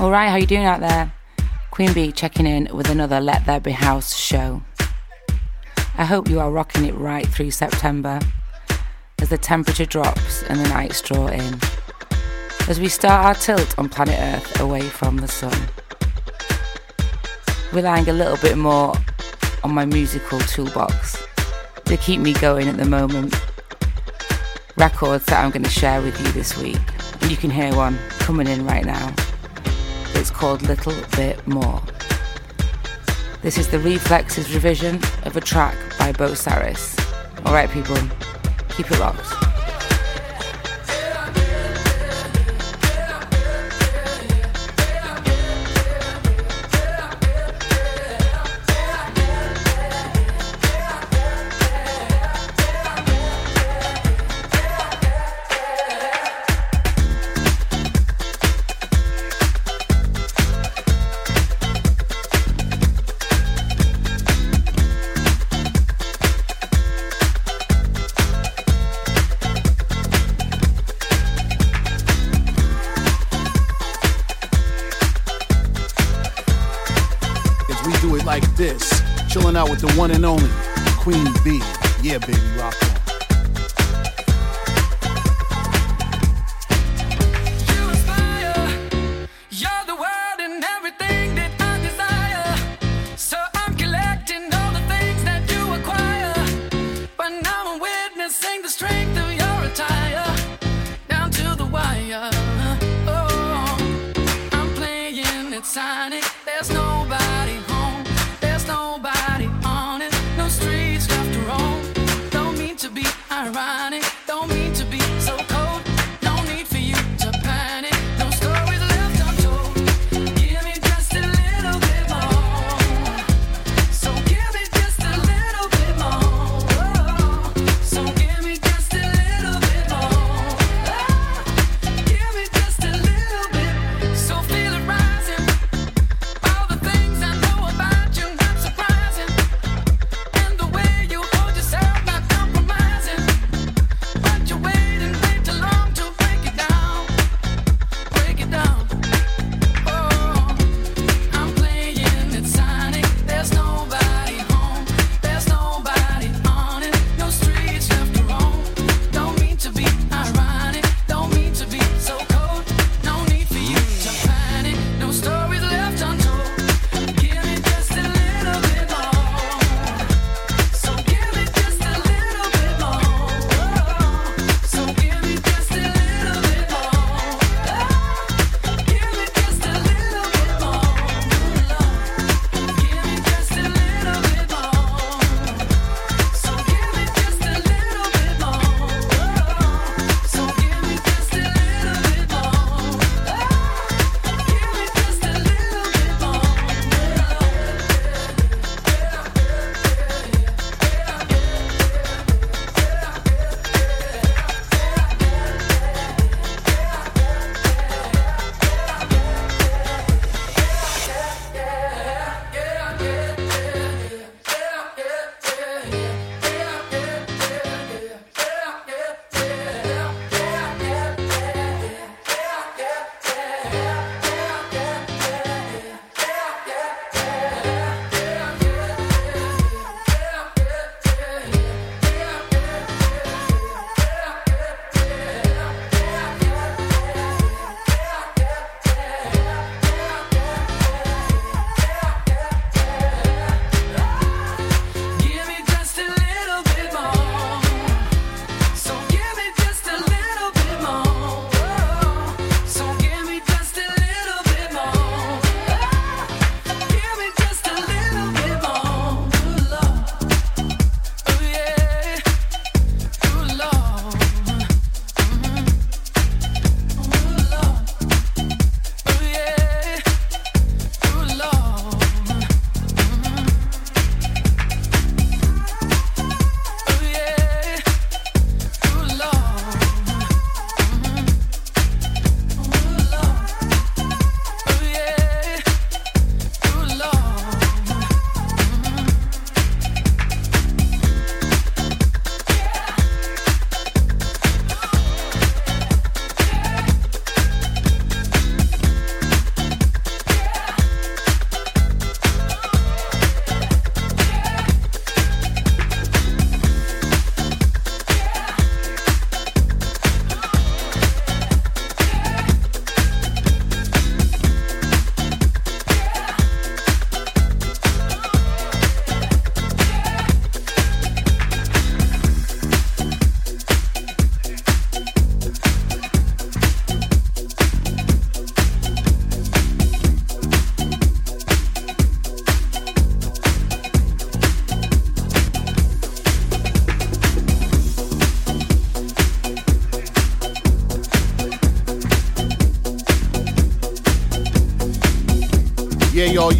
All right, how you doing out there? Queen Bee checking in with another Let There Be House show. I hope you are rocking it right through September as the temperature drops and the nights draw in. As we start our tilt on planet Earth away from the sun. Relying a little bit more on my musical toolbox to keep me going at the moment. Records that I'm going to share with you this week. You can hear one coming in right now. It's called Little Bit More. This is the Reflex's revision of a track by Bo Saris. Alright, people, keep it locked. With the one and only Queen Bee. Yeah, baby, rock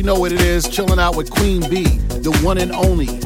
know what it is. Chilling out with Queen B, the one and only.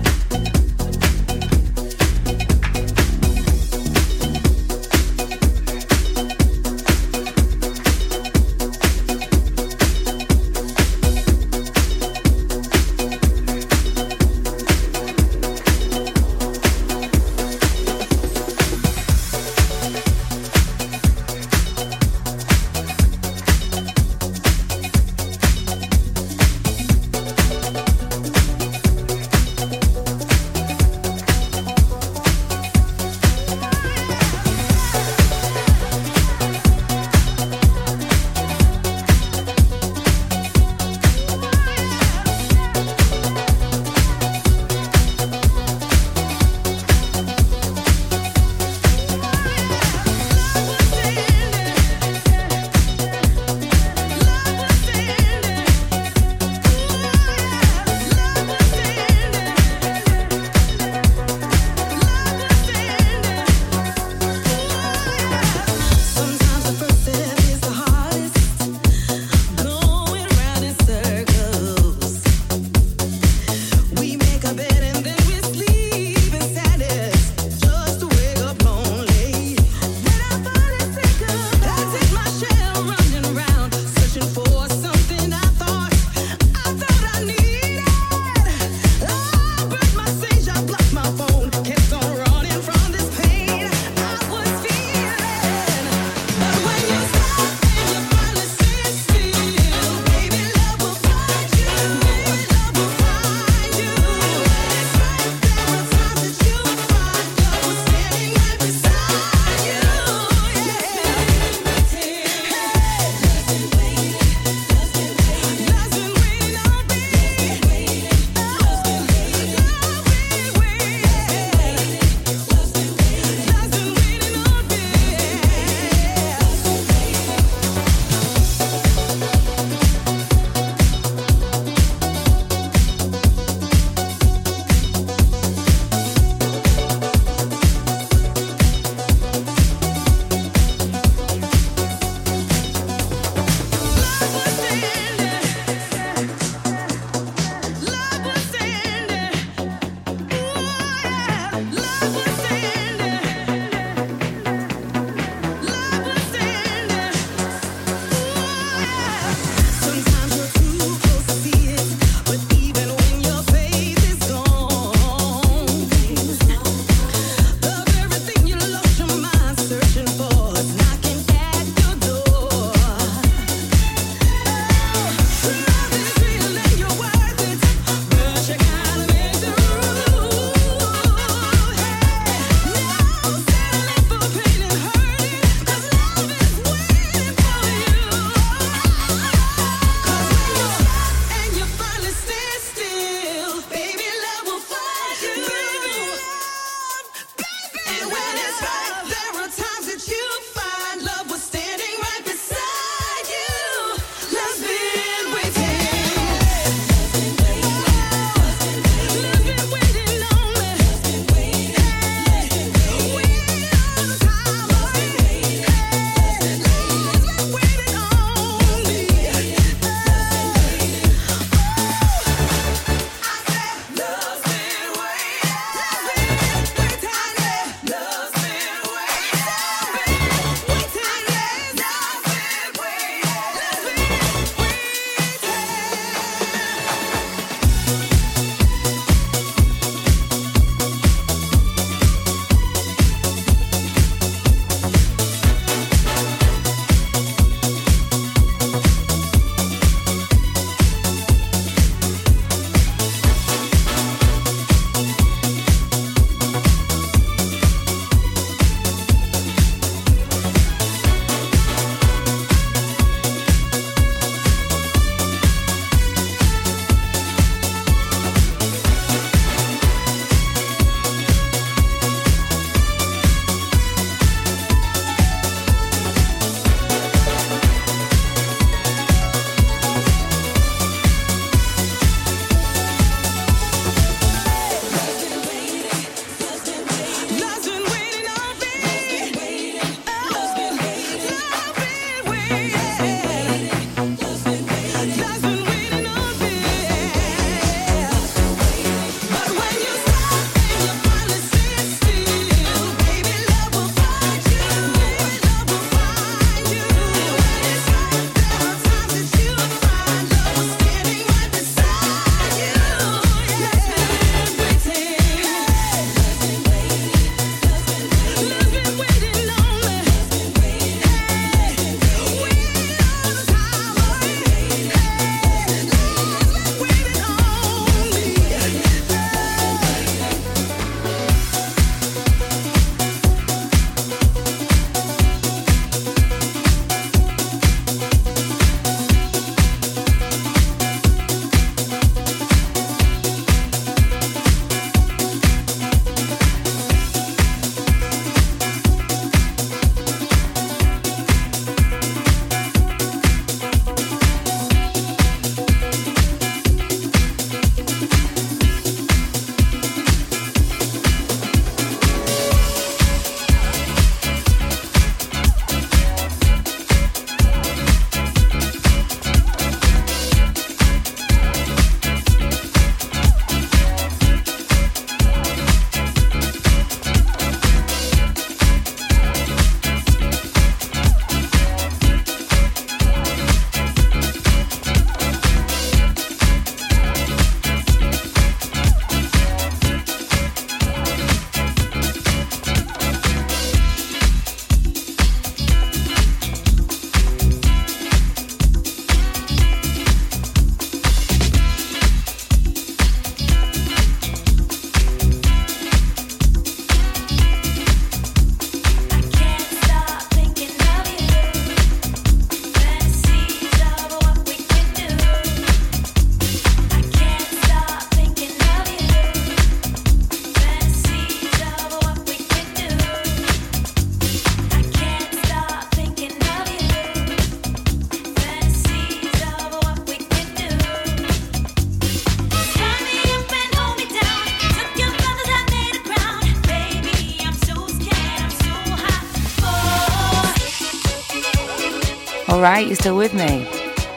Alright, you're still with me.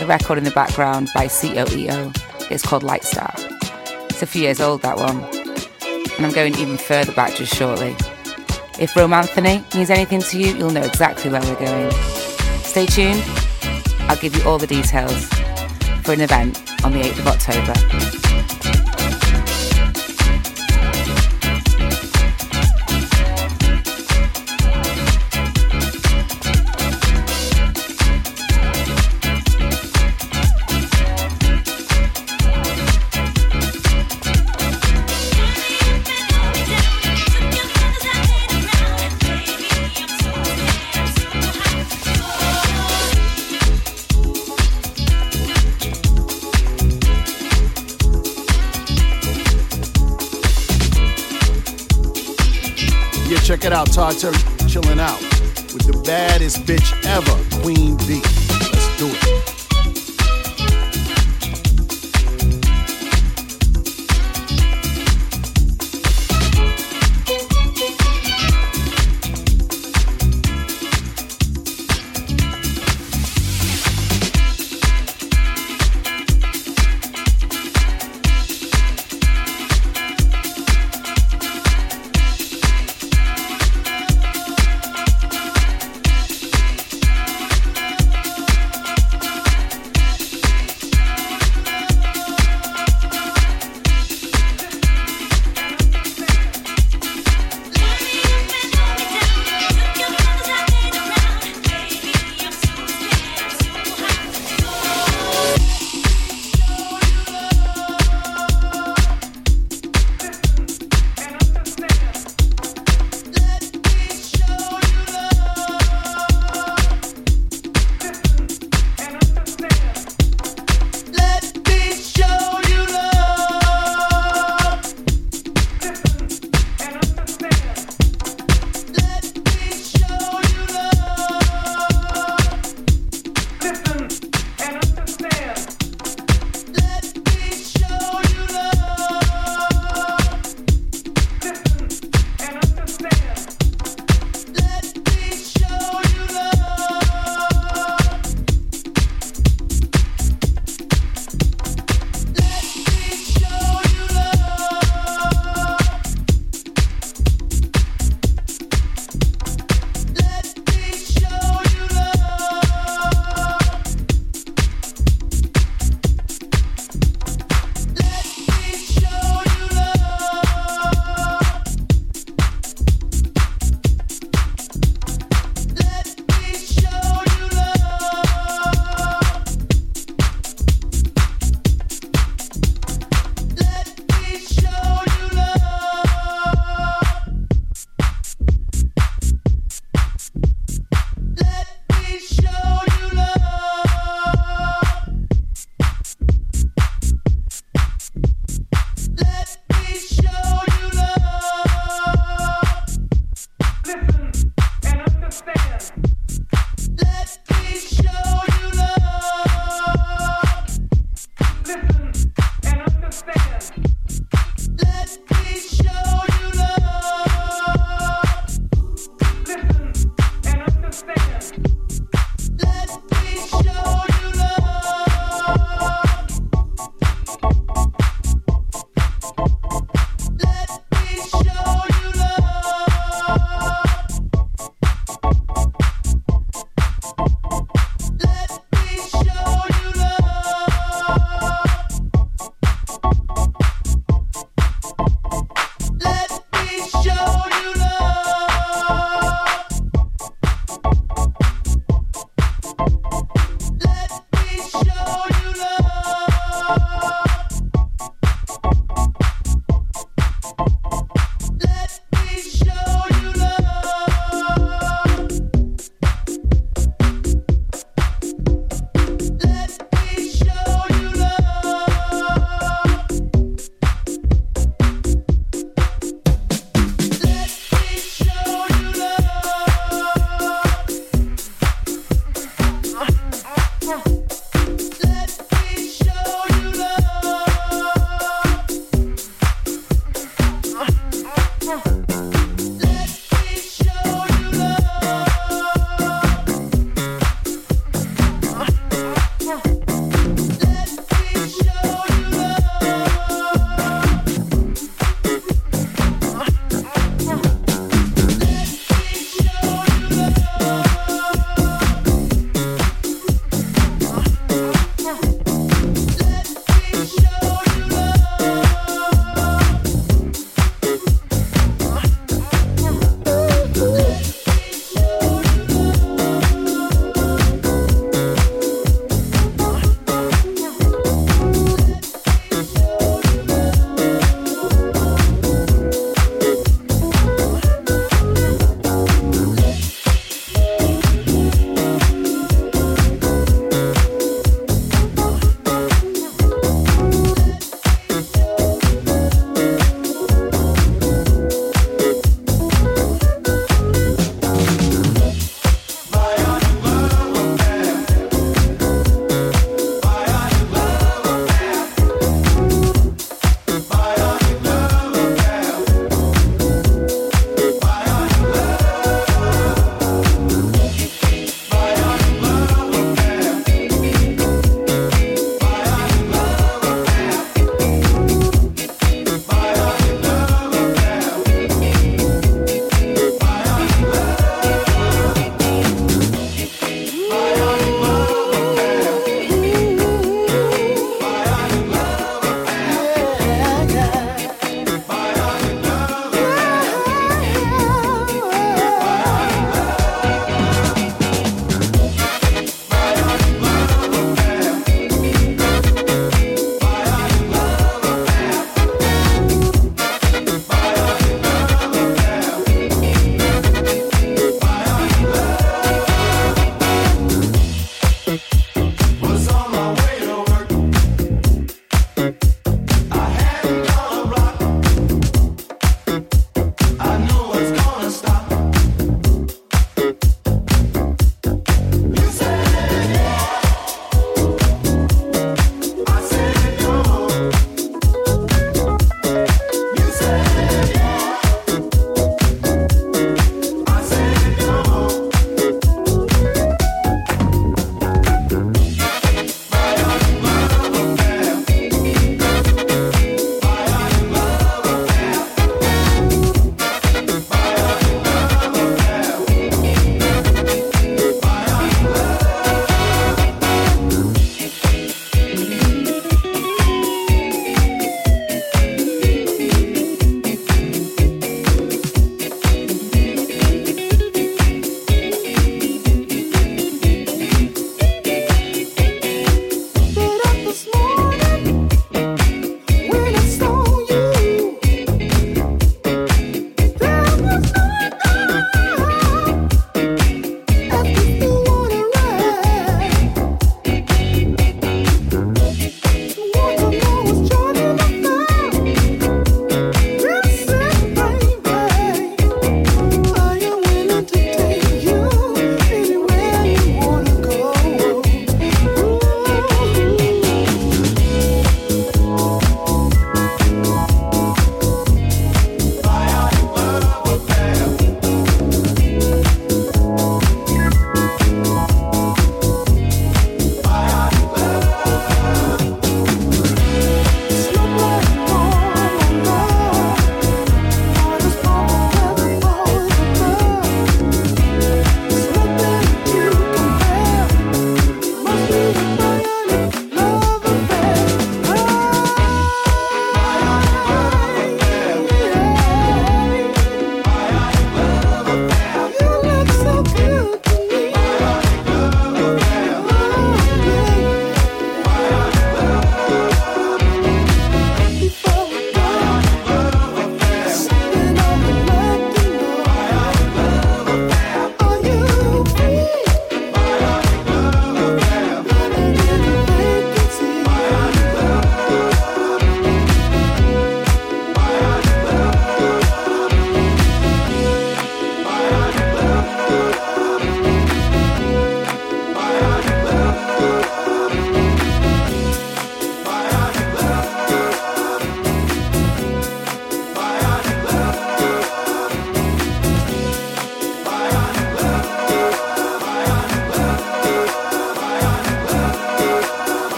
The record in the background by COEO. It's called Lightstar. It's a few years old, that one. And I'm going even further back just shortly. If Romanthony means anything to you, you'll know exactly where we're going. Stay tuned. I'll give you all the details for an event on the 8th of October. Check it out, Todd chilling out with the baddest bitch ever, Queen B.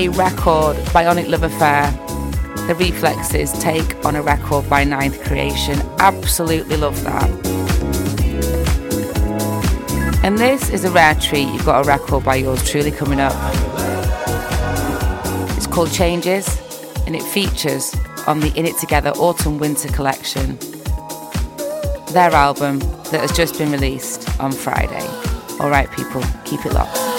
a record! Bionic Love Affair. The Reflex's take on a record by Ninth Creation. Absolutely love that. And this is a rare treat. You've got a record by yours truly coming up. It's called Changes and it features on the In It Together Autumn Winter collection, their album that has just been released on Friday. Alright, people, keep it locked.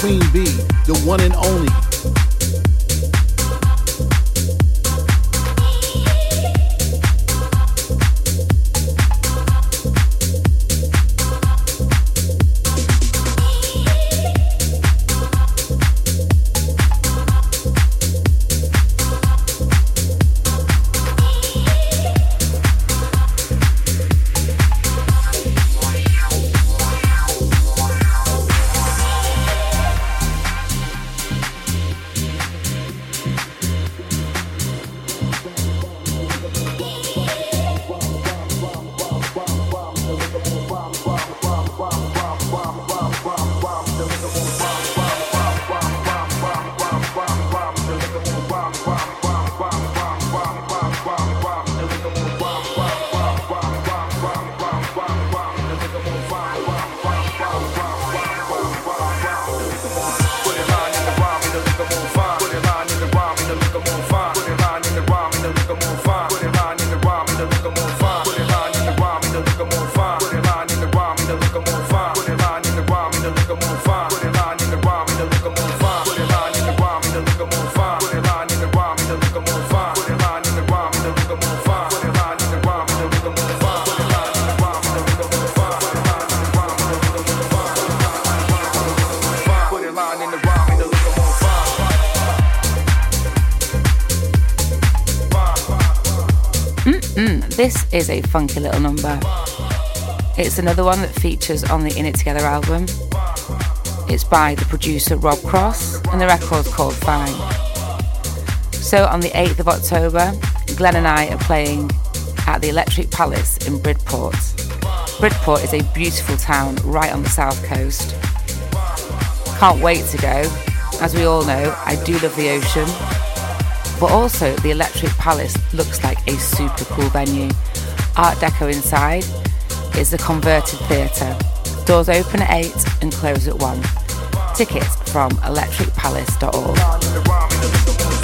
Queen B, the one and only. This is a funky little number. It's another one that features on the In It Together album. It's by the producer Rob Cross, and the record's called Fine. So on the 8th of October, Glenn and I are playing at the Electric Palace in Bridport. Bridport is a beautiful town right on the south coast. Can't wait to go. As we all know, I do love the ocean but also, the Electric Palace looks like a super cool venue. Art Deco inside is a converted theatre. Doors open at 8 and close at 1. Tickets from electricpalace.org.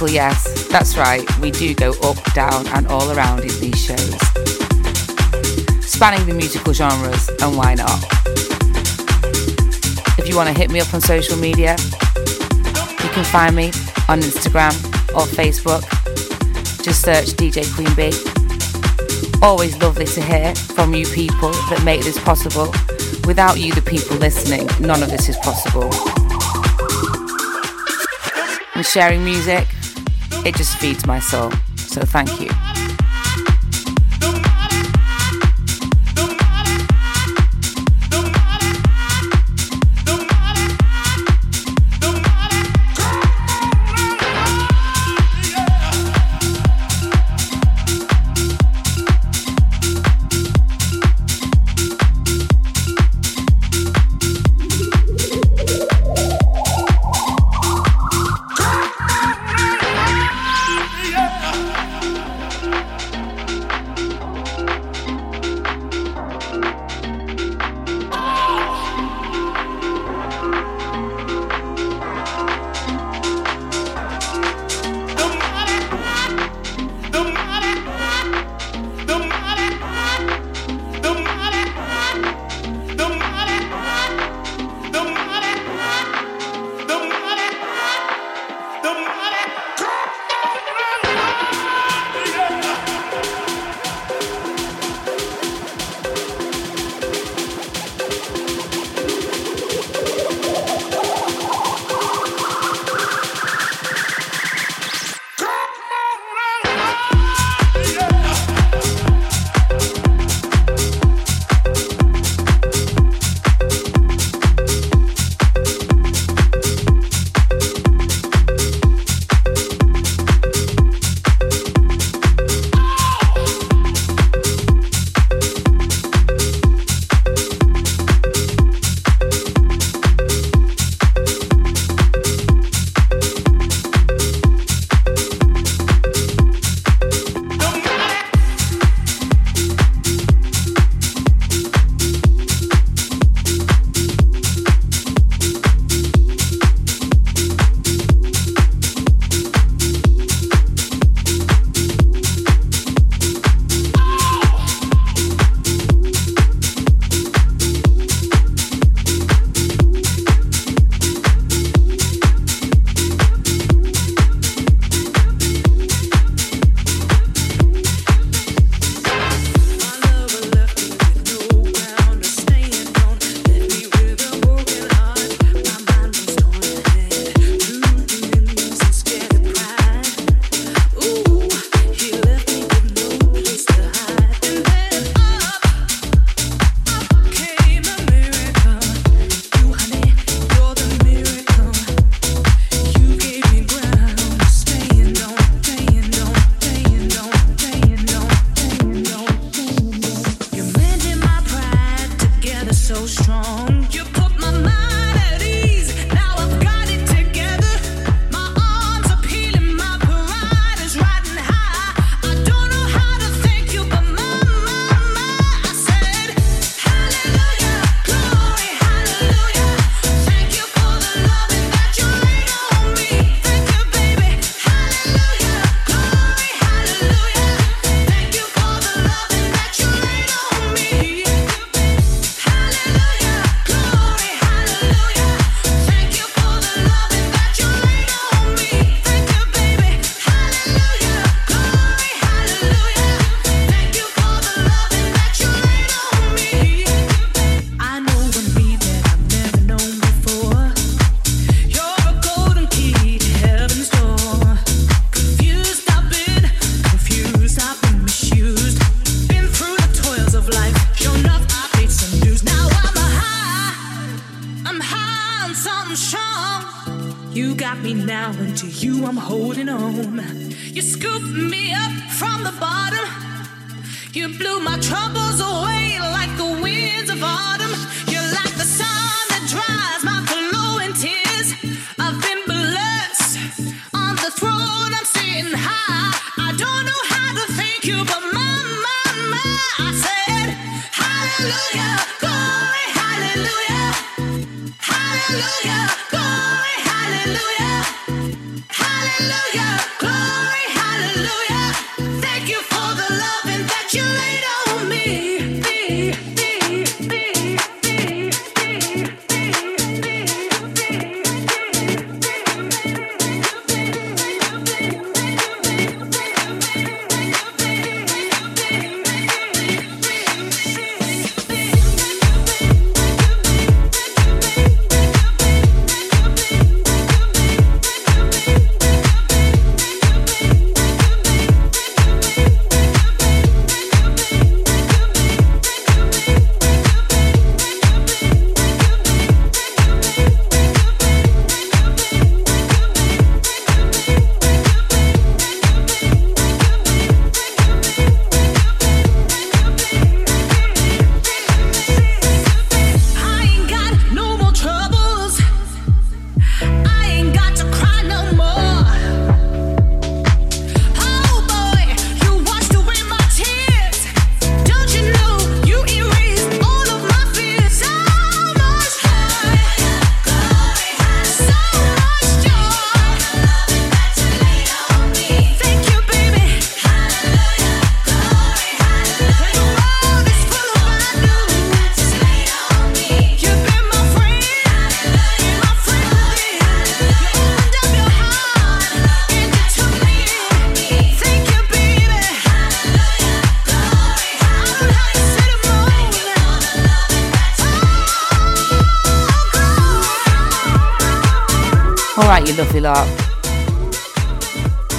people, yes, that's right, we do go up, down, and all around in these shows. Spanning the musical genres, and why not? If you want to hit me up on social media, you can find me on Instagram or Facebook. Just search DJ Queen B. Always lovely to hear from you people that make this possible. Without you, the people listening, none of this is possible. And sharing music, it just feeds my soul. So thank you.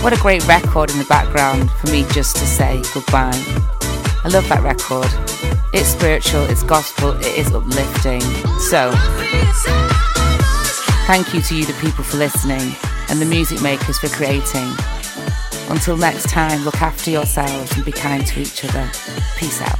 What a great record in the background for me just to say goodbye. I love that record. It's spiritual, it's gospel, it is uplifting. So, thank you to you, the people, for listening and the music makers for creating. Until next time, look after yourselves and be kind to each other. Peace out.